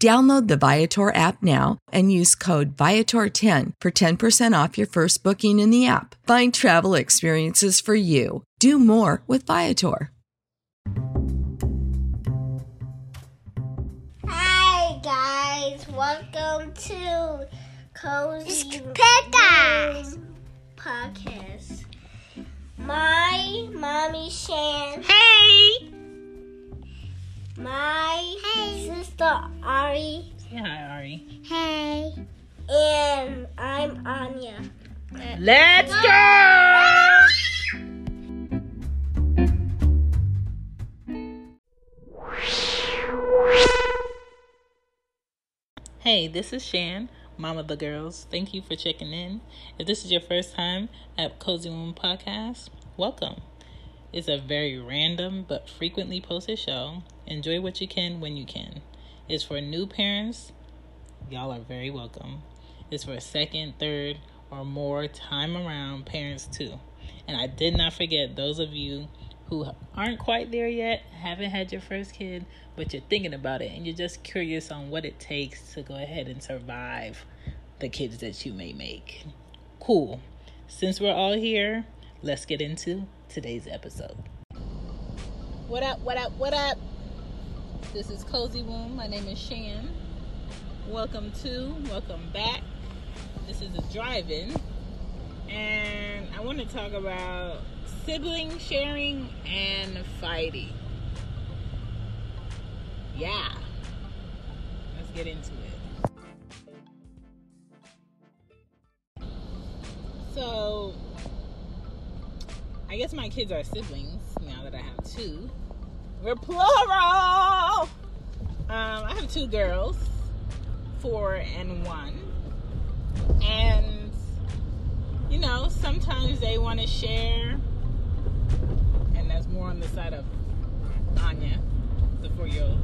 Download the Viator app now and use code Viator10 for 10% off your first booking in the app. Find travel experiences for you. Do more with Viator. Hi guys, welcome to Cozy Womb Podcast. My mommy Shan. Hey! My sister Ari. Say hi, Ari. Hey. And I'm Anya. Let's go! Hey, this is Shan, mom of the girls. Thank you for checking in. If this is your first time at Cozy Womb Podcast, welcome. It's a very random but frequently posted show. Enjoy what you can when you can. It's for new parents. Y'all are very welcome. It's for second, third, or more time around parents too. And I did not forget those of you who aren't quite there yet, haven't had your first kid, but you're thinking about it and you're just curious on what it takes to go ahead and survive the kids that you may make. Cool. Since we're all here, let's get into today's episode. What up, what up, what up? This is Cozy Womb. My name is Shan. Welcome to, welcome back. This is a drive in. And I want to talk about sibling sharing and fighting. Yeah. Let's get into it. So, I guess my kids are siblings now that I have two. We're plural! Um, I have two girls, four and one. And, you know, sometimes they want to share, and that's more on the side of Anya, the four year old.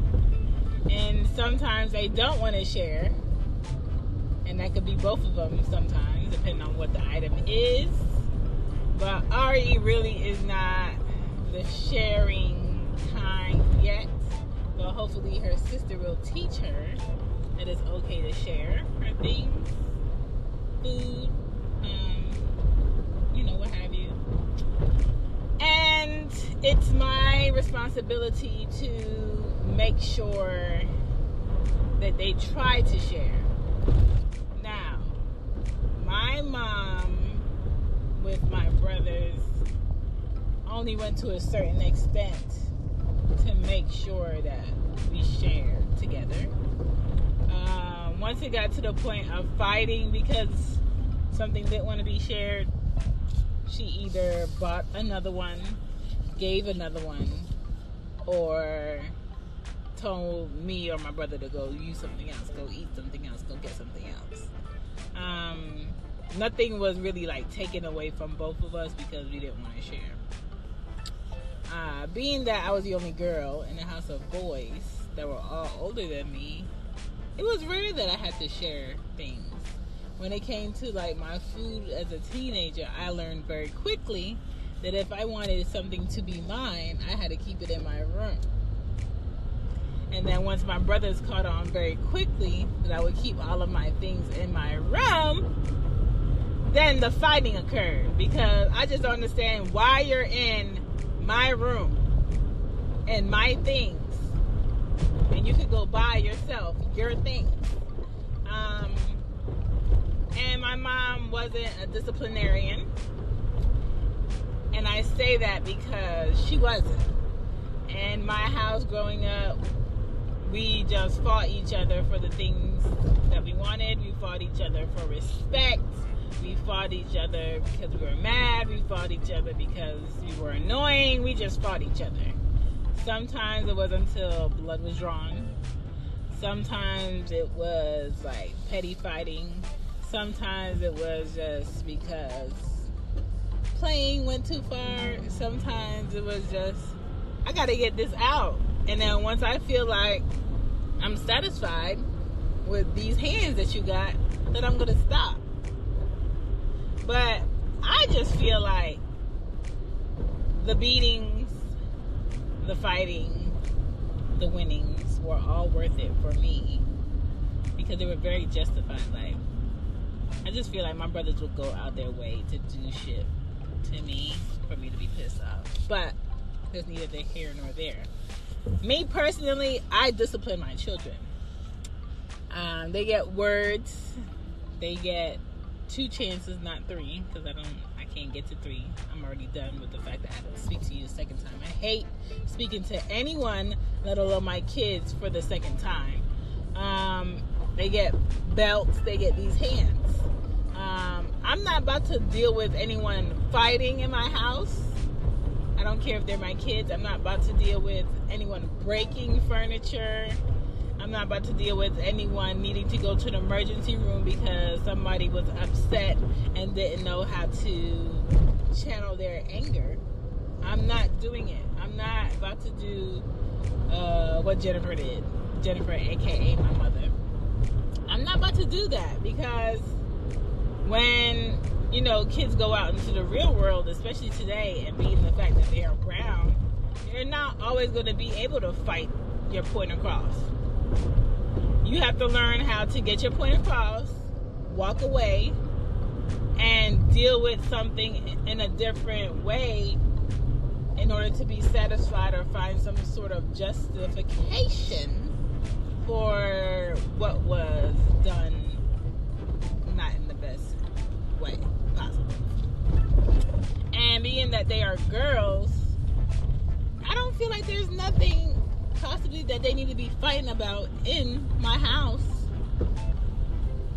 And sometimes they don't want to share, and that could be both of them sometimes, depending on what the item is. But Ari really is not the sharing kind yet. But hopefully her sister will teach her that it's okay to share her things, food, um, you know, what have you. And it's my responsibility to make sure that they try to share. Now, my mom with my brothers only went to a certain extent to make sure that we shared together. Um, once it got to the point of fighting because something didn't want to be shared, she either bought another one, gave another one, or told me or my brother to go use something else, go eat something else, go get something else. Um, nothing was really like taken away from both of us because we didn't want to share. Uh, being that I was the only girl in a house of boys that were all older than me, it was rare that I had to share things. When it came to like my food as a teenager, I learned very quickly that if I wanted something to be mine, I had to keep it in my room. And then once my brothers caught on very quickly that I would keep all of my things in my room, then the fighting occurred because I just don't understand why you're in my room and my things and you could go buy yourself your things. Um, and my mom wasn't a disciplinarian. And I say that because she wasn't. And my house growing up, we just fought each other for the things that we wanted. We fought each other for respect. We fought each other because we were mad. We fought each other because we were annoying. We just fought each other. Sometimes it was until blood was drawn. Sometimes it was like petty fighting. Sometimes it was just because playing went too far. Sometimes it was just, I gotta get this out. And then once I feel like I'm satisfied with these hands that you got, then I'm gonna stop. But I just feel like the beatings, the fighting, the winnings were all worth it for me because they were very justified. Like, I just feel like my brothers would go out their way to do shit to me for me to be pissed off. But there's neither here nor there. Me personally, I discipline my children. Um, they get words. They get two chances, not three, because I don't, I can't get to three. I'm already done with the fact that I have to speak to you a second time. I hate speaking to anyone, let alone my kids, for the second time. Um, they get belts. They get these hands. Um, I'm not about to deal with anyone fighting in my house. I don't care if they're my kids. I'm not about to deal with anyone breaking furniture. I'm not about to deal with anyone needing to go to the emergency room because somebody was upset and didn't know how to channel their anger. I'm not doing it. I'm not about to do uh, what Jennifer did. Jennifer, aka my mother. I'm not about to do that because when you know kids go out into the real world, especially today, and being the fact that they are brown, you're not always going to be able to fight your point across. You have to learn how to get your point across, walk away, and deal with something in a different way in order to be satisfied or find some sort of justification for what was done not in the best way possible. And being that they are girls, I don't feel like there's nothing possibly that they need to be fighting about in my house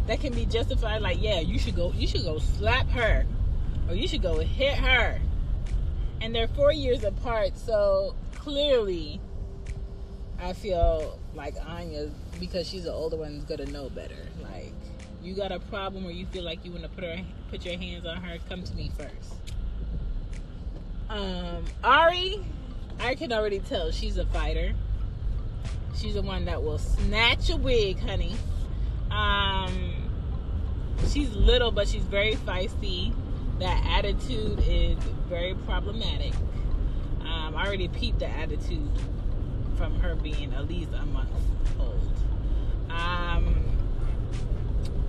that can be justified like yeah you should go you should go slap her or you should go hit her. And they're four years apart so clearly i feel like anya because she's the older one is gonna know better. Like you got a problem or you feel like you want to put her put your hands on her come to me first. Um ari i can already tell she's a fighter She's the one that will snatch a wig, honey. Um, she's little, but she's very feisty. That attitude is very problematic. Um, I already peeped the attitude from her being at least a month old. Um,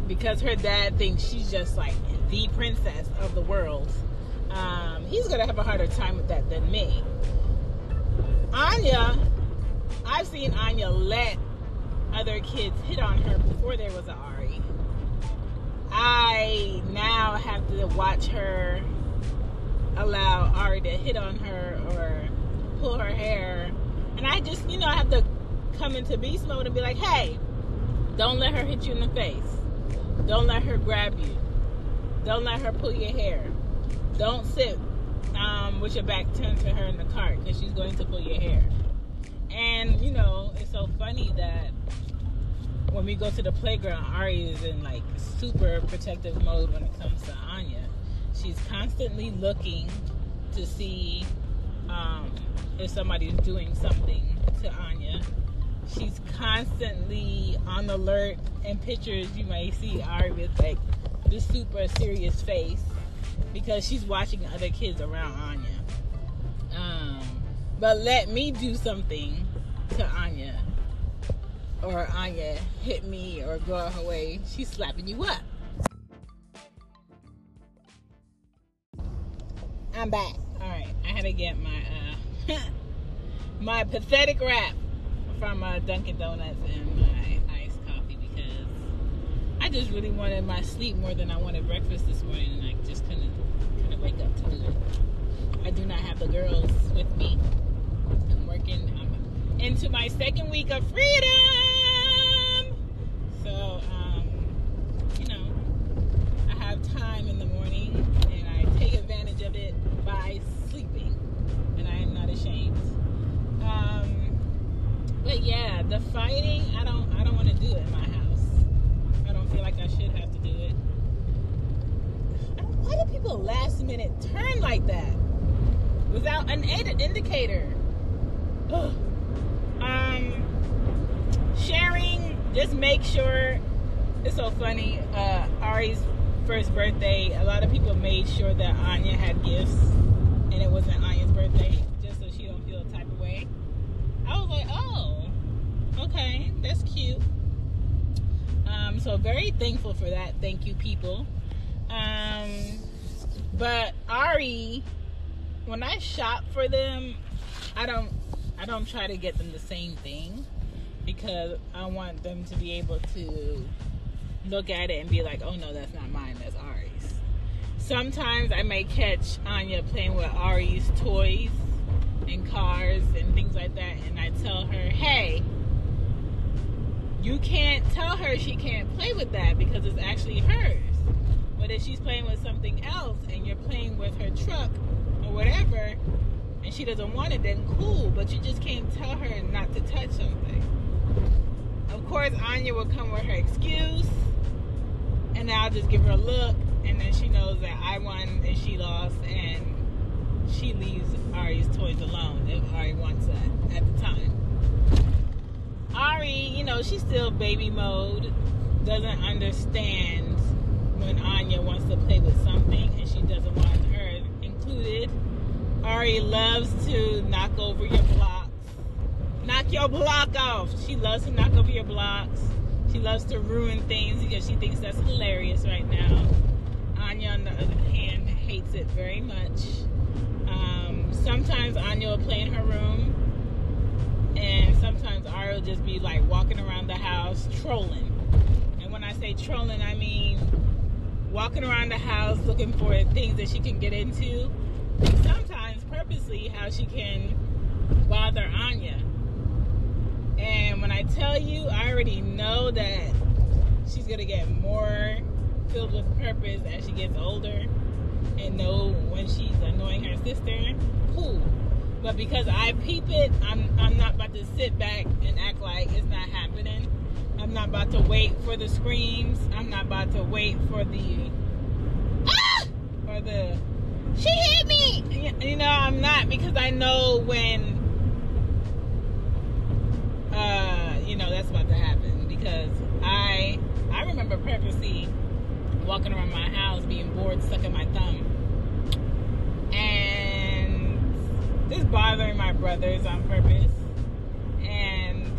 because her dad thinks she's just like the princess of the world. Um, he's gonna have a harder time with that than me. Anya I've seen Anya let other kids hit on her before there was an Ari. I now have to watch her allow Ari to hit on her or pull her hair. And I just, you know, I have to come into beast mode and be like, hey, don't let her hit you in the face. Don't let her grab you. Don't let her pull your hair. Don't sit um, with your back turned to her in the cart because she's going to pull your hair And you know, it's so funny that when we go to the playground, Ari is in like super protective mode when it comes to Anya. She's constantly looking to see um, if somebody's doing something to Anya. She's constantly on alert in pictures you may see Ari with like this super serious face because she's watching other kids around Anya. But let me do something to Anya or Anya hit me or go out her way, she's slapping you up. I'm back. All right, I had to get my uh, my pathetic wrap from uh, Dunkin' Donuts and my iced coffee because I just really wanted my sleep more than I wanted breakfast this morning, and I just couldn't couldn't wake up to do it. I do not have the girls with me. I'm. I'm into my second week of freedom. So, um, you know, I have time in the morning, and I take advantage of it by sleeping, and I am not ashamed. Um, but yeah, the fighting, I don't, I don't want to do it in my house. I don't feel like I should have to do it. Why do people last minute turn like that without an indicator? Um, sharing, just make sure. It's so funny. Uh, Ari's first birthday, a lot of people made sure that Anya had gifts, and it wasn't Anya's birthday, just so she don't feel a type of way. I was like, oh, okay, that's cute. Um, so very thankful for that. Thank you, people. Um, but Ari, when I shop for them, I don't, I don't try to get them the same thing because I want them to be able to look at it and be like, oh no, that's not mine, that's Ari's. Sometimes I may catch Anya playing with Ari's toys and cars and things like that, and I tell her, hey, you can't tell her she can't play with that because it's actually hers. But if she's playing with something else and you're playing with her truck or whatever, and she doesn't want it, then cool. But you just can't tell her not to touch something. Of course, Anya will come with her excuse, and I'll just give her a look, and then she knows that I won and she lost, and she leaves Ari's toys alone if Ari wants that at the time. Ari, you know, she's still baby mode, doesn't understand when Anya wants to play with something and she doesn't want her included. Ari loves to knock over your blocks. Knock your block off. She loves to knock over your blocks. She loves to ruin things because she thinks that's hilarious right now. Anya, on the other hand, hates it very much. Um, sometimes Anya will play in her room, and sometimes Ari will just be like walking around the house trolling. And when I say trolling, I mean walking around the house looking for things that she can get into. Sometimes purposely how she can bother Anya. And when I tell you, I already know that she's gonna get more filled with purpose as she gets older and know when she's annoying her sister. Cool. But because I peep it, I'm I'm not about to sit back and act like it's not happening. I'm not about to wait for the screams. I'm not about to wait for the ah the she hit me. You- know, I'm not because I know when uh, you know, that's about to happen because I I remember purposely walking around my house being bored, sucking my thumb. And just bothering my brothers on purpose. And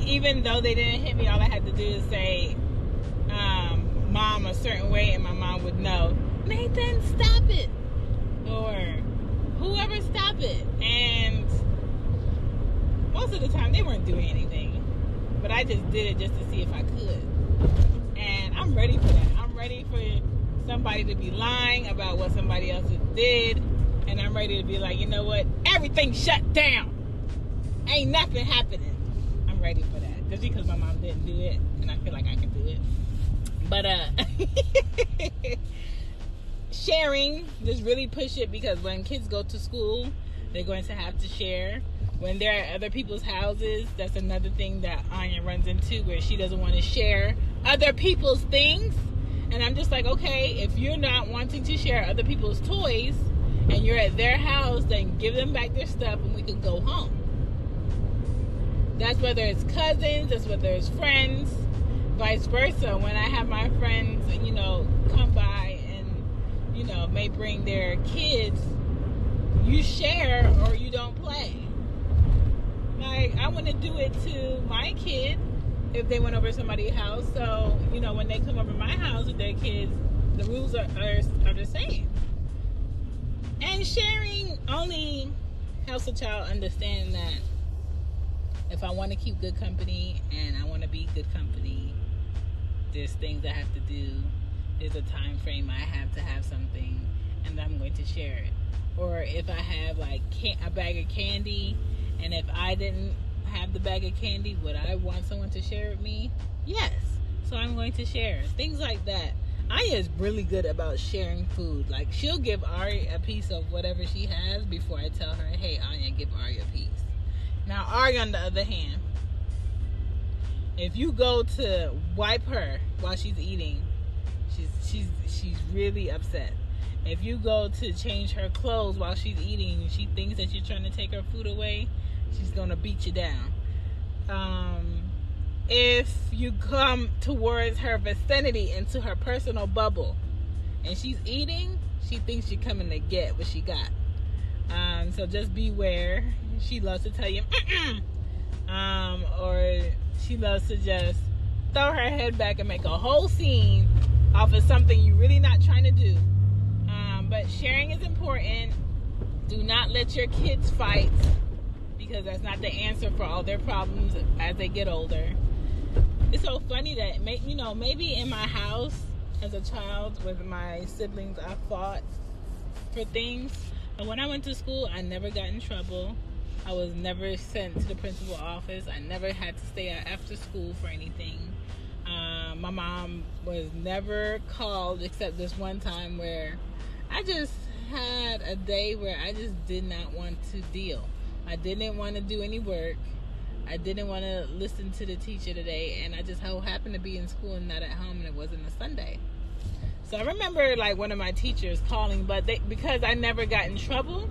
even though they didn't hit me, all I had to do is say, um, mom a certain way and my mom would know, Nathan, stop it. Or whoever stop it. And most of the time they weren't doing anything. But I just did it just to see if I could. And I'm ready for that. I'm ready for somebody to be lying about what somebody else did. And I'm ready to be like, you know what? Everything shut down. Ain't nothing happening. I'm ready for that. Just because my mom didn't do it and I feel like I can do it. But uh sharing, just really push it because when kids go to school, they're going to have to share. when they're at other people's houses, that's another thing that Anya runs into where she doesn't want to share other people's things. And I'm just like, okay, if you're not wanting to share other people's toys and you're at their house, then give them back their stuff and we can go home. That's whether it's cousins, that's whether it's friends, vice versa. When I have my friends, you know, come by and, you know, may bring their kids, you share or you don't play. Like, I want to do it to my kid if they went over somebody's house. So, you know, when they come over my house with their kids, the rules are, are, are the same. And sharing only helps a child understand that if I want to keep good company and I want to be good company, there's things I have to do. There's a time frame I have to have something, and I'm going to share it. Or if I have like a bag of candy, and if I didn't have the bag of candy, would I want someone to share with me? Yes. So I'm going to share things like that. Anya is really good about sharing food. Like she'll give Ari a piece of whatever she has before I tell her, "Hey, Anya, give Ari a piece." Now, Ari, on the other hand, if you go to wipe her while she's eating, she's she's she's really upset. If you go to change her clothes while she's eating, and she thinks that you're trying to take her food away, she's gonna beat you down. Um, if you come towards her vicinity into her personal bubble, and she's eating, she thinks you're coming to get what she got. Um, so just beware. She loves to tell you, um, or she loves to just throw her head back and make a whole scene off of something you're really not trying to do. Um, but sharing is important. Do not let your kids fight because that's not the answer for all their problems as they get older. It's so funny that you know maybe in my house as a child with my siblings I fought for things and when I went to school, I never got in trouble. I was never sent to the principal office. I never had to stay after school for anything. Um, my mom was never called except this one time where I just had a day where I just did not want to deal. I didn't want to do any work. I didn't want to listen to the teacher today, and I just happened to be in school and not at home, and it wasn't a Sunday. So I remember like one of my teachers calling, but they because I never got in trouble,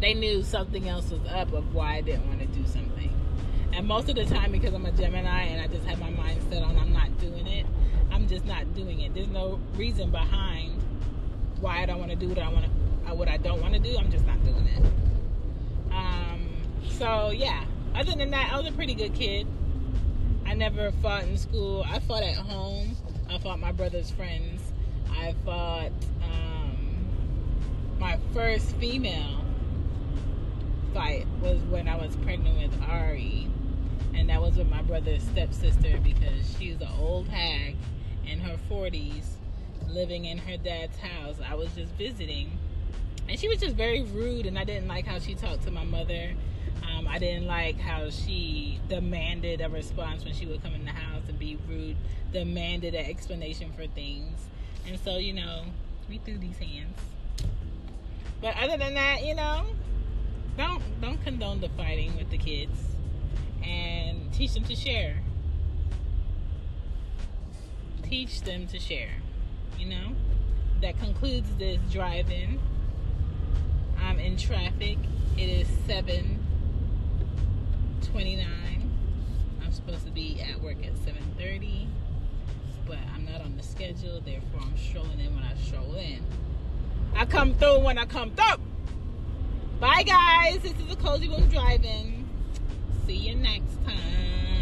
they knew something else was up of why I didn't want to do something. And most of the time, because I'm a Gemini and I just have my mind set on I'm not doing it, I'm just not doing it. There's no reason behind why I don't want to do what I want to, what I don't want to do. I'm just not doing it. Um, so yeah. Other than that, I was a pretty good kid. I never fought in school. I fought at home. I fought my brother's friends. I fought um, my first female fight was when I was pregnant with Ari, and that was with my brother's stepsister because she's an old hag in her 40s living in her dad's house. I was just visiting, and she was just very rude, and I didn't like how she talked to my mother. Um, I didn't like how she demanded a response when she would come in the house and be rude, demanded an explanation for things. And so, you know, we threw these hands. But other than that, you know, don't don't condone the fighting with the kids and teach them to share. Teach them to share. You know? That concludes this drive-in. I'm in traffic. It is 7:29. I'm supposed to be at work at 7:30 but I'm not on the schedule. Therefore, I'm strolling in when I stroll in. I come through when I come through. Bye, guys. This is a Cozy Womb Drive-In. See you next time.